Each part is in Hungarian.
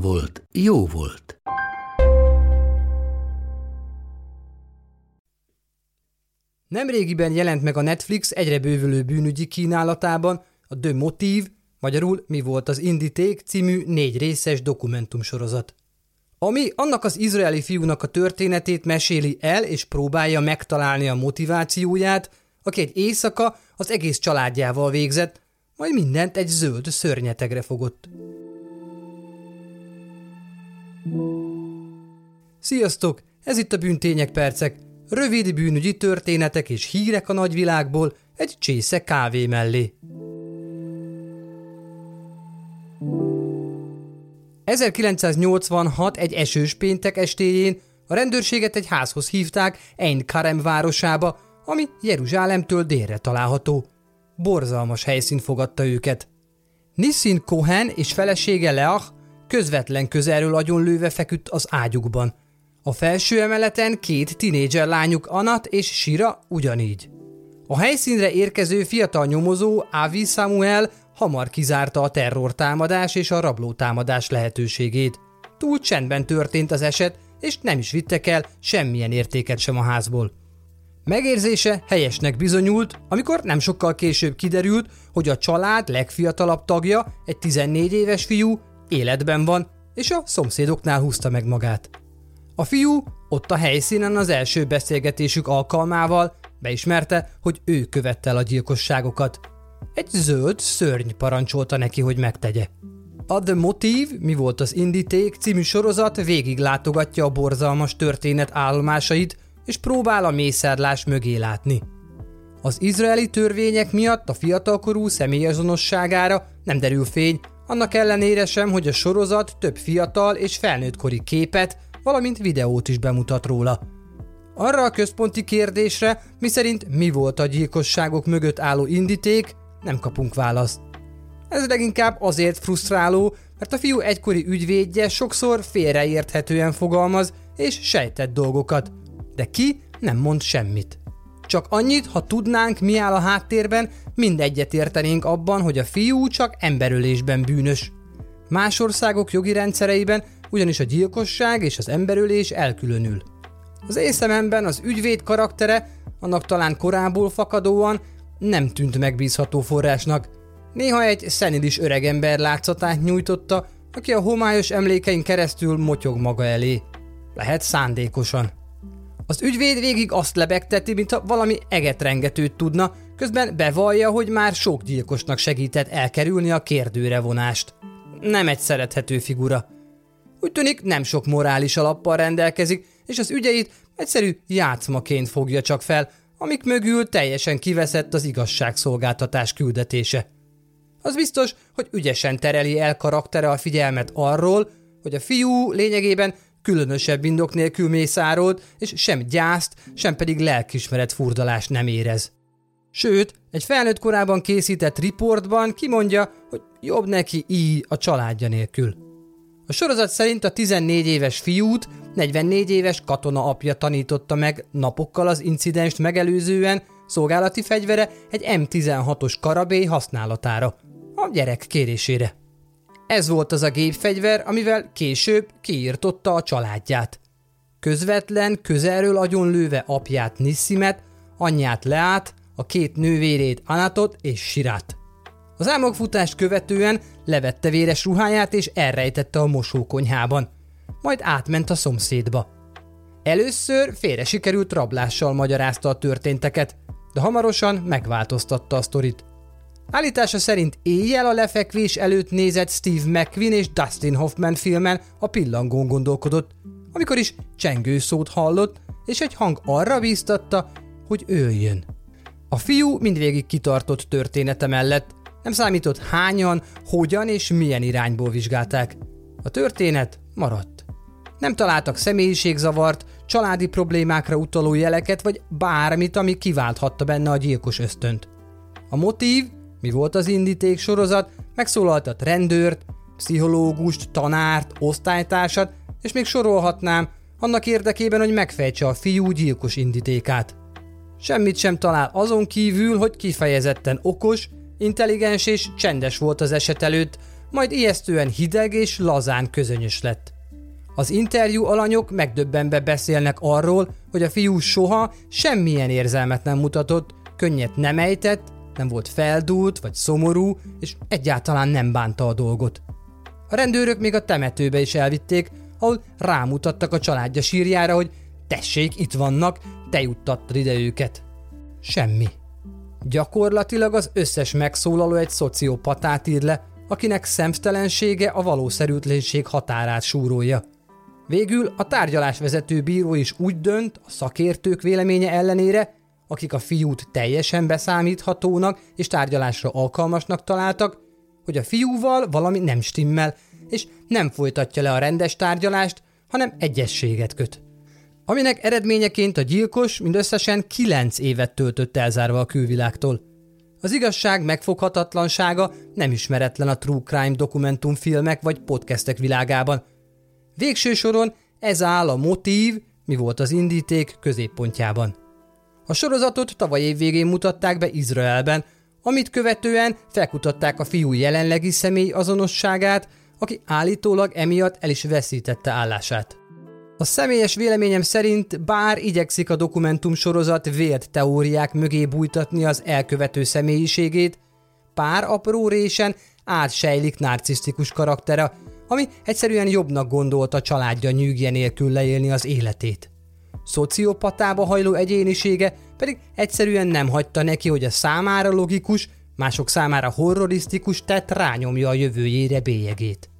volt, jó volt. Nemrégiben jelent meg a Netflix egyre bővülő bűnügyi kínálatában a The Motive, magyarul Mi volt az Indíték című négy részes dokumentumsorozat. Ami annak az izraeli fiúnak a történetét meséli el és próbálja megtalálni a motivációját, aki egy éjszaka az egész családjával végzett, majd mindent egy zöld szörnyetegre fogott. Sziasztok! Ez itt a Bűntények Percek. Rövid bűnügyi történetek és hírek a nagyvilágból egy csésze kávé mellé. 1986 egy esős péntek estéjén a rendőrséget egy házhoz hívták Ein Karem városába, ami Jeruzsálemtől délre található. Borzalmas helyszín fogadta őket. Nissin Cohen és felesége Leach közvetlen közelről agyonlőve feküdt az ágyukban. A felső emeleten két tinédzser lányuk Anat és Sira ugyanígy. A helyszínre érkező fiatal nyomozó Avi Samuel hamar kizárta a terrortámadás és a rablótámadás lehetőségét. Túl csendben történt az eset, és nem is vittek el semmilyen értéket sem a házból. Megérzése helyesnek bizonyult, amikor nem sokkal később kiderült, hogy a család legfiatalabb tagja, egy 14 éves fiú, életben van, és a szomszédoknál húzta meg magát. A fiú ott a helyszínen az első beszélgetésük alkalmával beismerte, hogy ő követte el a gyilkosságokat. Egy zöld szörny parancsolta neki, hogy megtegye. A The Motive, mi volt az indíték című sorozat végig látogatja a borzalmas történet állomásait, és próbál a mészárlás mögé látni. Az izraeli törvények miatt a fiatalkorú személyazonosságára nem derül fény, annak ellenére sem, hogy a sorozat több fiatal és felnőttkori képet, valamint videót is bemutat róla. Arra a központi kérdésre, miszerint mi volt a gyilkosságok mögött álló indíték, nem kapunk választ. Ez leginkább azért frusztráló, mert a fiú egykori ügyvédje sokszor félreérthetően fogalmaz és sejtett dolgokat, de ki nem mond semmit. Csak annyit, ha tudnánk, mi áll a háttérben, mindegyet értenénk abban, hogy a fiú csak emberölésben bűnös. Más országok jogi rendszereiben ugyanis a gyilkosság és az emberölés elkülönül. Az észememben az ügyvéd karaktere, annak talán korából fakadóan, nem tűnt megbízható forrásnak. Néha egy szenilis öregember látszatát nyújtotta, aki a homályos emlékein keresztül motyog maga elé. Lehet szándékosan. Az ügyvéd végig azt lebegteti, mintha valami egetrengetőt tudna, közben bevallja, hogy már sok gyilkosnak segített elkerülni a kérdőre vonást. Nem egy szerethető figura. Úgy tűnik nem sok morális alappal rendelkezik, és az ügyeit egyszerű játszmaként fogja csak fel, amik mögül teljesen kiveszett az igazságszolgáltatás küldetése. Az biztos, hogy ügyesen tereli el karaktere a figyelmet arról, hogy a fiú lényegében különösebb indok nélkül mészárolt, és sem gyászt, sem pedig lelkismeret furdalást nem érez. Sőt, egy felnőtt korában készített riportban kimondja, hogy jobb neki így a családja nélkül. A sorozat szerint a 14 éves fiút 44 éves katona apja tanította meg napokkal az incidenst megelőzően szolgálati fegyvere egy M16-os karabély használatára, a gyerek kérésére. Ez volt az a gépfegyver, amivel később kiírtotta a családját. Közvetlen, közelről agyonlőve apját Nissimet, anyját Leát, a két nővérét Anatot és Sirát. Az álmokfutást követően levette véres ruháját és elrejtette a mosókonyhában, majd átment a szomszédba. Először félre sikerült rablással magyarázta a történteket, de hamarosan megváltoztatta a sztorit. Állítása szerint éjjel a lefekvés előtt nézett Steve McQueen és Dustin Hoffman filmen a pillangón gondolkodott, amikor is csengő szót hallott, és egy hang arra bíztatta, hogy öljön. A fiú mindvégig kitartott története mellett, Nem számított hányan, hogyan és milyen irányból vizsgálták. A történet maradt. Nem találtak személyiségzavart, családi problémákra utaló jeleket, vagy bármit, ami kiválthatta benne a gyilkos ösztönt. A motív, mi volt az indíték sorozat, megszólaltat rendőrt, pszichológust, tanárt, osztálytársat, és még sorolhatnám, annak érdekében, hogy megfejtse a fiú gyilkos indítékát. Semmit sem talál azon kívül, hogy kifejezetten okos, intelligens és csendes volt az eset előtt, majd ijesztően hideg és lazán közönyös lett. Az interjú alanyok megdöbbenve beszélnek arról, hogy a fiú soha semmilyen érzelmet nem mutatott, könnyet nem ejtett, nem volt feldúlt vagy szomorú, és egyáltalán nem bánta a dolgot. A rendőrök még a temetőbe is elvitték, ahol rámutattak a családja sírjára, hogy tessék, itt vannak, te juttattad ide őket. Semmi. Gyakorlatilag az összes megszólaló egy szociopatát ír le, akinek szemtelensége a valószerűtlenség határát súrolja. Végül a tárgyalásvezető bíró is úgy dönt, a szakértők véleménye ellenére, akik a fiút teljesen beszámíthatónak és tárgyalásra alkalmasnak találtak, hogy a fiúval valami nem stimmel, és nem folytatja le a rendes tárgyalást, hanem egyességet köt. Aminek eredményeként a gyilkos mindösszesen 9 évet töltött elzárva a külvilágtól. Az igazság megfoghatatlansága nem ismeretlen a true crime dokumentumfilmek vagy podcastek világában. Végső soron ez áll a motív, mi volt az indíték középpontjában. A sorozatot tavaly év végén mutatták be Izraelben, amit követően felkutatták a fiú jelenlegi személy azonosságát, aki állítólag emiatt el is veszítette állását. A személyes véleményem szerint bár igyekszik a dokumentum sorozat vélt teóriák mögé bújtatni az elkövető személyiségét, pár apró résen átsejlik narcisztikus karaktere, ami egyszerűen jobbnak gondolta családja nyűgje nélkül leélni az életét. Szociopatába hajló egyénisége pedig egyszerűen nem hagyta neki, hogy a számára logikus, mások számára horrorisztikus tett rányomja a jövőjére bélyegét.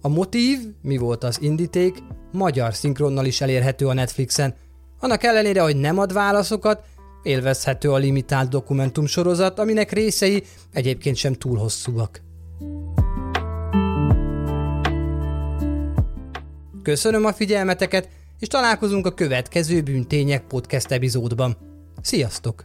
A motív, mi volt az indíték, magyar szinkronnal is elérhető a Netflixen. Annak ellenére, hogy nem ad válaszokat, élvezhető a limitált dokumentumsorozat, aminek részei egyébként sem túl hosszúak. Köszönöm a figyelmeteket, és találkozunk a következő Bűntények podcast epizódban. Sziasztok!